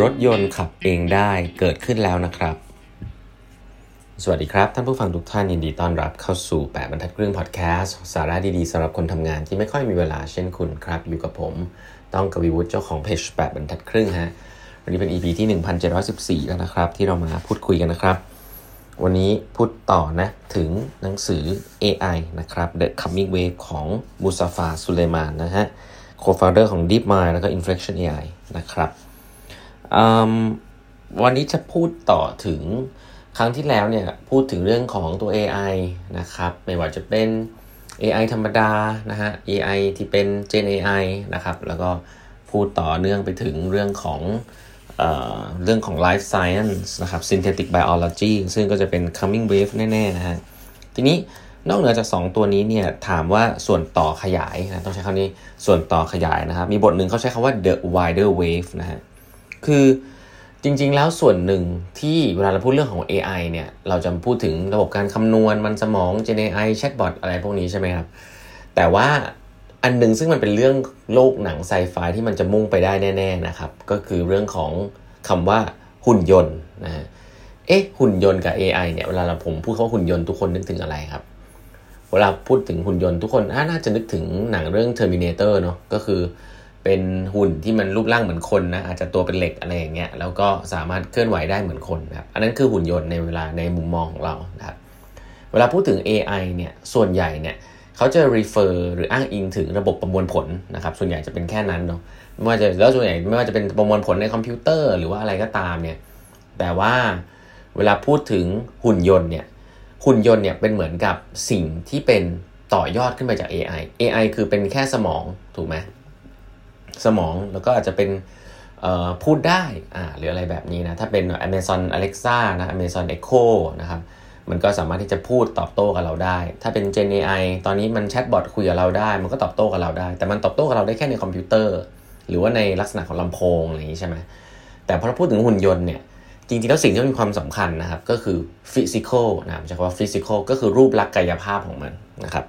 รถยนต์ขับเองได้เกิดขึ้นแล้วนะครับ สวัสดีครับ ท่านผู้ฟังทุกท่านยินดีต้อนรับเข้าสู่ 8บรรทัดครึ่งพอดแคสต์สาระดีๆสำหรับคนทำงานที่ไม่ค่อยมีเวลาเช่นคุณครับ อยู่กับผม ต้องกวีวุฒิเจ้าของเพจ8บรรทัดครึ่งฮะวันนี้เป็น EP ที่ 1714 แล้วนะครับ ที่เรามาพูดคุยกันนะครับ วันนี้พูดต่อนะ ถึงหนังสือ AI นะครับ The Coming Wave ของมูซาฟาสุเลมานนะฮะ co-founder ของ DeepMind แล้วก็ Inflection AI นะครับ วันนี้จะพูดต่อถึงครั้งที่แล้วเนี่ยพูดถึงเรื่องของตัว AI นะครับไม่ว่าจะเป็น AI ธรรมดานะฮะ AI ที่เป็น Gen AI นะครับแล้วก็พูดต่อเนื่องไปถึงเรื่องของเออเรื่องของ life science นะครับ synthetic biology ซึ่งก็จะเป็น coming wave แน่ๆนะฮะทีนี้นอกเหนือจาก 2 ตัวนี้เนี่ยถามว่าส่วนต่อขยายนะต้องใช้คำนี้ส่วนต่อขยายนะครับ มีบทหนึ่งเขาใช้คำว่า the wider wave นะฮะ คือจริง ๆ แล้วส่วนหนึ่งที่เวลาเราพูดเรื่องของ AI เนี่ย เราจะพูดถึงระบบการคำนวณมันสมอง Gen AI Chatbot อะไรพวกนี้ใช่ไหมครับ แต่ว่าอันหนึ่งซึ่งมันเป็นเรื่องโลกหนังไซไฟที่มันจะมุ่งไปได้แน่ ๆนะครับ ก็คือเรื่องของคำว่าหุ่นยนต์นะฮะเอ๊ะหุ่นยนต์กับ AI เนี่ยเวลาเราผมพูดเขาหุ่นยนต์ทุกคนนึกถึงอะไรครับ เวลาพูดถึงหุ่นยนต์ทุกคนน่าจะนึกถึงหนังเรื่อง Terminator เนาะก็คือ เป็นหุ่นที่มันรูปร่างเหมือนคนนะอาจจะตัวเป็นเหล็กอะไรอย่างเงี้ยแล้วก็สามารถเคลื่อนไหวได้เหมือนคนนะครับอันนั้นคือหุ่นยนต์ในเวลาในมุมมองของเรานะครับเวลาพูดถึง AI เนี่ยส่วนใหญ่เนี่ยเขาจะ refer หรืออ้างอิงถึงระบบประมวลผลนะครับส่วนใหญ่จะเป็นแค่นั้นเนาะไม่ว่าจะแล้วส่วนใหญ่ไม่ว่าจะเป็นประมวลผลในคอมพิวเตอร์ หรือว่าอะไรก็ตามเนี่ยแต่ว่าเวลาพูดถึงหุ่นยนต์เนี่ยหุ่นยนต์เนี่ยเป็นเหมือนกับสิ่งที่เป็นต่อยอดขึ้นไปจาก AI AI คือเป็นแค่สมองถูกไหม สมองแล้วก็อาจจะเป็นพูดได้อ่าหรืออะไรแบบนี้นะ ถ้าเป็น Amazon Alexa นะ Amazon Echo นะครับมันก็สามารถที่จะพูดตอบโต้กับเราได้ ถ้าเป็น Gen AI ตอนนี้มัน chatbot คุยกับเราได้ มันก็ตอบโต้กับเราได้ แต่มันตอบโต้กับเราได้แค่ในคอมพิวเตอร์ หรือว่าในลักษณะของลำโพงอะไรอย่างนี้ใช่ไหมแต่พอเราพูดถึงหุ่นยนต์เนี่ยจริงๆแล้วสิ่งที่มีความสำคัญนะครับก็คือ physical นะใช้คำว่า physical ก็คือรูปลักษณ์กายภาพของมันนะครับ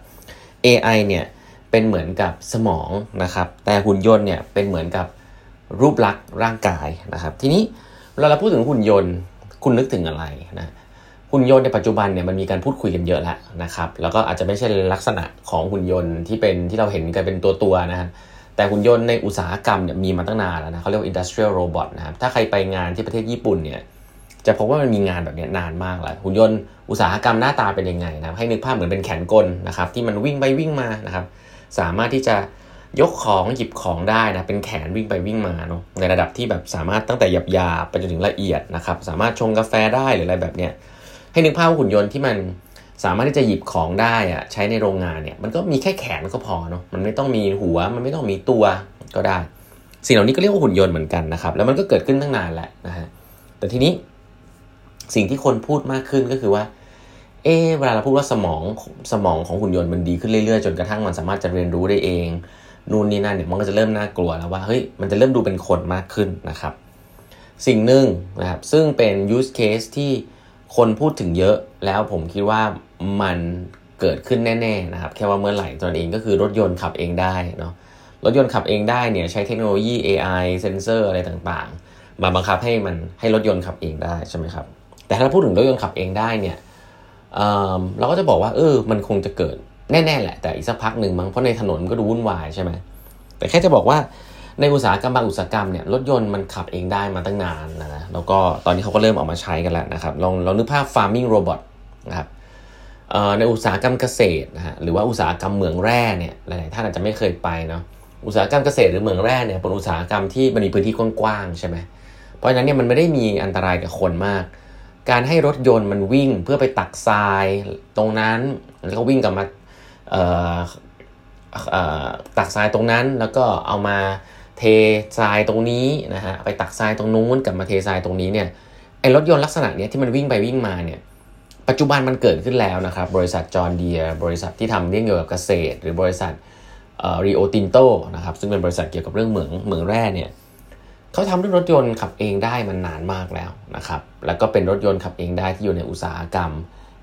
AI เนี่ย เป็นเหมือนกับสมองนะครับ แต่หุ่นยนต์เนี่ยเป็นเหมือนกับรูปลักษณ์ร่างกายนะครับ ทีนี้เวลาเราพูดถึงหุ่นยนต์คุณนึกถึงอะไรนะหุ่นยนต์ในปัจจุบันเนี่ยมันมีการพูดคุยกันเยอะแล้วนะครับ แล้วก็อาจจะไม่ใช่ลักษณะของหุ่นยนต์ที่เป็นที่เราเห็นกันเป็นตัวตัวนะครับแต่หุ่นยนต์ในอุตสาหกรรมเนี่ยมีมาตั้งนานแล้วนะเขาเรียกว่า industrial robot นะครับถ้าใครไปงานที่ประเทศญี่ปุ่นเนี่ยจะพบว่ามันมีงานแบบนี้นานมากแล้วหุ่นยนต์อุตสาหกรรมหน้าตาเป็นยังไงนะให้นึกภาพเหมือนเป็นแขนกลนะครับที่มันวิ่งไปวิ่งมานะครับ สามารถที่จะยกของหยิบของได้นะเป็นแขนวิ่งไปวิ่งมาเนาะในระดับที่แบบสามารถตั้งแต่หยาบยาไปจนถึงละเอียดนะครับสามารถชงกาแฟได้หรืออะไรแบบเนี้ยให้นึกภาพหุ่นยนต์ที่มันสามารถที่จะหยิบของได้อะใช้ในโรงงานเนี่ยมันก็มีแค่แขนก็พอเนาะมันไม่ต้องมีหัวมันไม่ต้องมีตัวก็ได้ สิ่งเหล่านี้ก็เรียกว่าหุ่นยนต์เหมือนกันนะครับแล้วมันก็เกิดขึ้นตั้งนานแล้วนะฮะแต่ทีนี้สิ่งที่คนพูดมากขึ้นก็คือว่า เอเวลาเราพูดว่าสมองสมองของหุ่นยนต์มันดีขึ้นเรื่อยๆ จนกระทั่งมันสามารถจะเรียนรู้ได้เอง นู่นนี่นั่นเนี่ยมันก็จะเริ่มน่ากลัวแล้วว่าเฮ้ยมันจะเริ่มดูเป็นคนมากขึ้นนะครับ สิ่งหนึ่งนะครับ ซึ่งเป็น use case ที่คนพูดถึงเยอะแล้วผมคิดว่ามันเกิดขึ้นแน่ๆนะครับ แค่ว่าเมื่อไหร่ตนเองก็คือรถยนต์ขับเองได้เนาะรถยนต์ขับเองได้เนี่ยใช้เทคโนโลยี AI เซนเซอร์อะไรต่างๆ มาบังคับให้มันให้รถยนต์ขับเองได้ใช่ไหมครับแต่ถ้าพูดถึงรถยนต์ขับเองได้เนี่ย เราก็จะบอกว่าเออมันคงจะเกิดแน่ๆแหละ แต่อีกสักพักหนึ่งมั้งเพราะในถนนมันก็ดูวุ่นวายใช่ไหมแต่แค่จะบอกว่าในอุตสาหกรรมบางอุตสาหกรรมเนี่ยรถยนต์มันขับเองได้มาตั้งนานนะแล้วก็ตอนนี้เขาก็เริ่มออกมาใช้กันแล้วนะครับลองลองนึกภาพ farming robot นะครับในอุตสาหกรรมเกษตรนะฮะหรือว่าอุตสาหกรรมเหมืองแร่เนี่ยหลายๆท่านอาจจะไม่เคยไปเนาะอุตสาหกรรมเกษตรหรือเหมืองแร่เนี่ยเป็นอุตสาหกรรมที่มันมีพื้นที่กว้างๆใช่ไหมเพราะฉะนั้นเนี่ยมันไม่ได้มีอันตรายกับคนมาก การให้รถยนต์มันวิ่งเพื่อไปตักทรายตรงนั้น แล้วก็วิ่งกลับมาตักทรายตรงนั้น แล้วก็เอามาเททรายตรงนี้นะฮะไปตักทรายตรงนู้นกลับมาเททรายตรงนี้เนี่ยไอรถยนต์ลักษณะเนี้ยที่มันวิ่งไปวิ่งมาเนี่ยปัจจุบันมันเกิดขึ้นแล้วนะครับ บริษัทจอร์นเดียบริษัทที่ทำเรื่องเกี่ยวกับเกษตร หรือบริษัทรีโอตินโตนะครับซึ่งเป็นบริษัทเกี่ยวกับเรื่องเหมืองเหมืองแร่เนี่ย เขาทำเรื่องรถยนต์ขับเองได้มันนานมากแล้วนะครับแล้วก็เป็นรถยนต์ขับเองได้ที่อยู่ในอุตสาหกรรม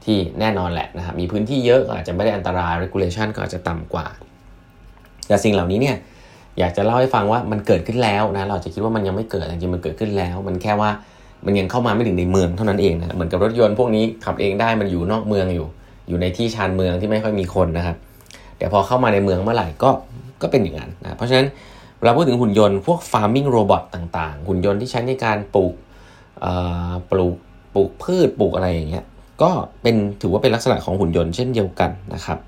ที่แน่นอนแหละนะครับมีพื้นที่เยอะอาจจะไม่ได้อันตราย regulation ก็อาจจะต่ำกว่าแต่สิ่งเหล่านี้เนี่ยอยากจะเล่าให้ฟังว่ามันเกิดขึ้นแล้วนะเราจะคิดว่ามันยังไม่เกิดจริงๆมันเกิดขึ้นแล้ว มันแค่ว่ามันยังเข้ามาไม่ถึงในเมืองเท่านั้นเองนะเหมือนกับรถยนต์พวกนี้ขับเองได้มันอยู่นอกเมืองอยู่ อยู่ในที่ชานเมืองที่ไม่ค่อยมีคนนะครับแต่พอเข้ามาในเมืองเมื่อไหร่ก็ก็เป็นอย่างนั้นนะเพราะฉะนั้น เวลาพูดถึงหุ่นยนต์พวก farming robot ต่างๆ หุ่นยนต์ที่ใช้ในการปลูกปลูกปลูกพืชปลูกอะไรอย่างเงี้ยก็เป็นถือว่าเป็นลักษณะของหุ่นยนต์เช่นเดียวกันนะครับ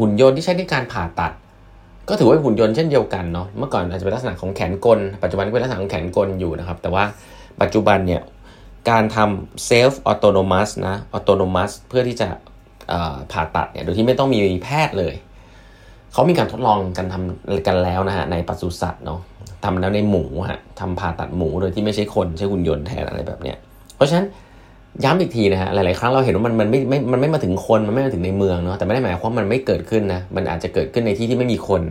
หุ่นยนต์ที่ใช้ในการผ่าตัด ก็ถือว่าหุ่นยนต์เช่นเดียวกันเนาะเมื่อก่อนอาจจะเป็นลักษณะของแขนกล ปัจจุบันก็เป็นลักษณะของแขนกลอยู่นะครับ แต่ว่าปัจจุบันเนี่ยการทำ self autonomous นะ autonomous เพื่อที่จะผ่าตัดเนี่ยโดยที่ไม่ต้องมีแพทย์เลย เขามีการทดลองกันทำกันแล้วนะฮะในปศุสัตว์เนาะทำแล้วในหมูฮะทำผ่าตัดหมูโดยที่ไม่ใช่คนใช้หุ่นยนต์แทนอะไรแบบเนี้ยเพราะฉะนั้นย้ำอีกทีนะฮะหลาย ๆ ครั้งเราเห็นว่ามันมันไม่ไม่มันไม่มาถึงคนมันไม่มาถึงในเมืองเนาะแต่ไม่ได้หมายความว่ามันไม่เกิดขึ้นนะมันอาจจะเกิดขึ้นในที่ที่ไม่มีคน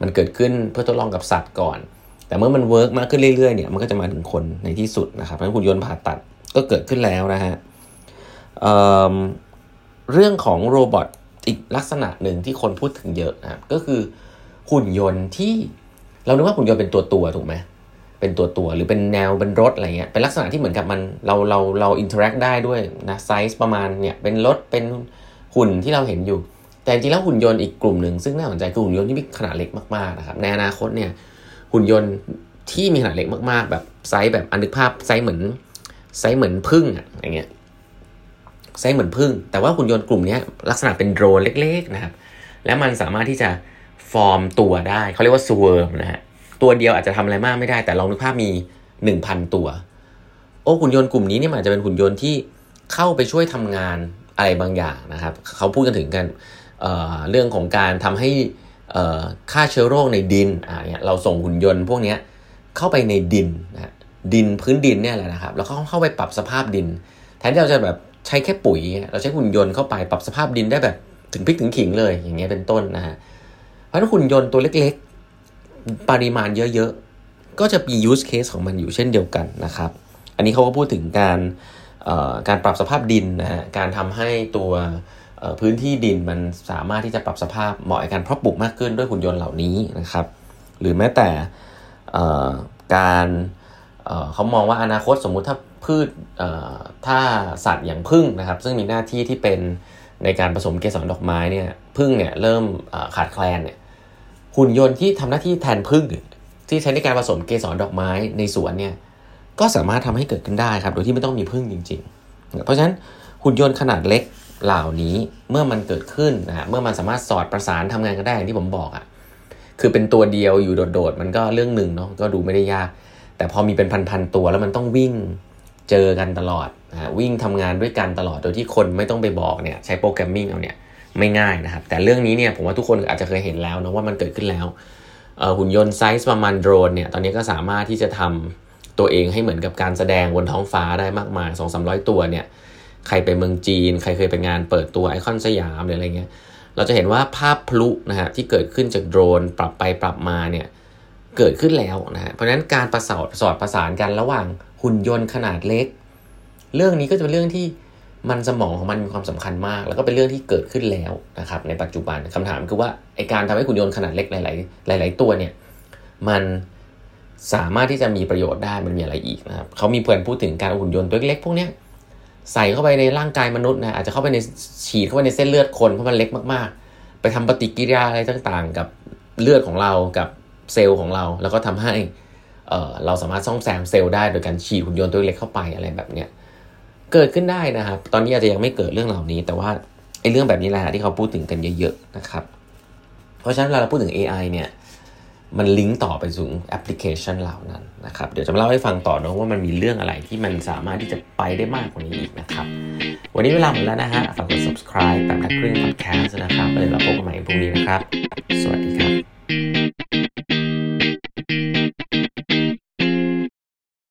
มันเกิดขึ้นเพื่อทดลองกับสัตว์ก่อน แต่เมื่อมัน work มากขึ้นเรื่อย ๆ เนี่ยมันก็จะมาถึงคนในที่สุดนะครับเพราะหุ่นยนต์ผ่าตัดก็เกิดขึ้นแล้วนะฮะเรื่องของ robot อีกลักษณะหนึ่งที่คนพูดถึงเยอะนะครับก็คือหุ่นยนต์ที่เรานึกว่าหุ่นยนต์เป็นตัวตัวถูกไหมเป็นตัวตัวหรือเป็นแนวเป็นรถอะไรเงี้ยเป็นลักษณะที่เหมือนกับมันเราเราเรา interact ได้ด้วยนะไซส์ประมาณเนี่ยเป็นรถเป็นหุ่นที่เราเห็นอยู่ แต่จริงแล้วหุ่นยนต์อีกกลุ่มหนึ่งซึ่งน่าสนใจคือหุ่นยนต์ที่มีขนาดเล็กมากๆนะครับในอนาคตเนี่ยหุ่นยนต์ที่มีขนาดเล็กมากๆ แบบไซส์แบบอันนึกภาพไซส์เหมือนไซส์เหมือนผึ้งอะอย่างเงี้ย ไซส์เหมือนผึ้ง แต่ว่าหุ่นยนต์กลุ่มนี้ลักษณะเป็นโดรนเล็ก ๆ นะครับ แล้วมันสามารถที่จะฟอร์มตัวได้เขาเรียกว่าสวอร์มนะฮะตัวเดียวอาจจะทำอะไรมากไม่ได้แต่ลองนึกภาพมี 1,000 ตัว โอ้หุ่นยนต์กลุ่มนี้เนี่ยอาจจะเป็นหุ่นยนต์ที่เข้าไปช่วยทำงานอะไรบางอย่างนะครับเขาพูดกันถึงกันเเรื่องของการทำให้ฆ่าเชื้อโรคในดินอ่าเนี่ยเราส่งหุ่นยนต์พวกนี้เข้าไปในดินนะดินพื้นดินเนี่ยแหละนะครับ แล้วเขาเข้าไปปรับสภาพดิน แทนที่เราจะแบบ ใช้แค่ปุ๋ย เราใช้หุ่นยนต์เข้าไปปรับสภาพดินได้แบบถึงพริกถึงขิงเลยอย่างเงี้ยเป็นต้นนะฮะเพราะฉะนั้นหุ่นยนต์ตัวเล็กๆ ปริมาณเยอะๆ ก็จะมี use case ของมันอยู่เช่นเดียวกันนะครับ อันนี้เขาก็พูดถึงการการปรับสภาพดินนะฮะการทำให้ตัวพื้นที่ดินมันสามารถที่จะปรับสภาพเหมาะกับการเพาะปลูกมากขึ้นด้วยหุ่นยนต์เหล่านี้นะครับ หรือแม้แต่การเขามองว่าอนาคตสมมุติถ้า พืชถ้าสัตว์อย่างพึ่งนะครับ ซึ่งมีหน้าที่ที่เป็นในการผสมเกสรดอกไม้เนี่ยพึ่งเนี่ยเริ่มขาดแคลนเนี่ยหุ่นยนต์ที่ทำหน้าที่แทนพึ่งที่ใช้ในการผสมเกสรดอกไม้ในสวนเนี่ยก็สามารถทำให้เกิดขึ้นได้ครับ โดยที่ไม่ต้องมีพึ่งจริง ๆ เพราะฉะนั้นหุ่นยนต์ขนาดเล็กเหล่านี้เมื่อมันเกิดขึ้นนะเมื่อมันสามารถสอดประสานทำงานกันได้อย่างที่ผมบอกอะ่ะคือเป็นตัวเดียวอยู่โดดๆมันก็เรื่องหนึ่งเนาะก็ดูไม่ได้ยาก แต่พอมีเป็นพันๆตัวแล้วมันต้องวิ่ง เจอกันตลอดนะวิ่งทำงานด้วยกันตลอดโดยที่คนไม่ต้องไปบอกเนี่ยใช้ programming เอาเนี่ยไม่ง่ายนะครับ แต่เรื่องนี้เนี่ยผมว่าทุกคนอาจจะเคยเห็นแล้วนะว่ามันเกิดขึ้นแล้วหุ่นยนต์ไซส์ประมาณโดรนเนี่ยตอนนี้ก็สามารถที่จะทำตัวเองให้เหมือนกับการแสดงบนท้องฟ้าได้มากมาย 2 3 0 0 ตัวเนี่ยใครไปเมืองจีน ใครเคยไปงานเปิดตัวไอคอนสยามหรืออะไรเงี้ยเราจะเห็นว่าภาพพลุนะฮะที่เกิดขึ้นจากโดรนปรับไปปรับมาเนี่ยเกิดขึ้นแล้วนะฮะเพราะฉะนั้นการประสานสอดประสานกันระหว่าง หุ่นยนต์ขนาดเล็ก เรื่องนี้ก็จะเป็นเรื่องที่มันสมองของมันมีความสำคัญมาก แล้วก็เป็นเรื่องที่เกิดขึ้นแล้วนะครับในปัจจุบันคำถามคือว่าไอการทำให้หุ่นยนต์ขนาดเล็กหลาย ๆ หลาย ๆ ตัวเนี่ยมันสามารถที่จะมีประโยชน์ได้มันมีอะไรอีกนะครับเขามีเพื่อนพูดถึงการหุ่นยนต์ตัวเล็กพวกเนี้ยใส่เข้าไปในร่างกายมนุษย์นะอาจจะเข้าไปในฉีดเข้าไปในเส้นเลือดคนเพราะมันเล็กมาก ๆ ไปทำปฏิกิริยาอะไรต่าง ๆ กับเลือดของเรากับเซลล์ของเรา แล้วก็ทำให้ เราสามารถซ่อมแซมเซลล์ได้โดยการฉีดหุ่นยนต์ตัวเล็กเข้าไปอะไรแบบเนี้ยเกิดขึ้นได้นะครับ ตอนนี้อาจจะยังไม่เกิดเรื่องเหล่านี้ แต่ว่าไอ้เรื่องแบบนี้แหละที่เขาพูดถึงกันเยอะๆนะครับ เพราะฉะนั้นเวลาเราพูดถึง AI เนี่ยมันลิงก์ต่อไปสู่แอปพลิเคชันเหล่านั้นนะครับ เดี๋ยวจะมาเล่าให้ฟังต่อนะว่ามันมีเรื่องอะไรที่มันสามารถที่จะไปได้มากกว่านี้อีกนะครับ วันนี้เวลาหมดแล้วนะฮะ ฝากกด subscribe แบบนักครึ่ง podcast นะครับแล้วเราพบกันใหม่พรุ่งนี้นะครับ สวัสดีครับ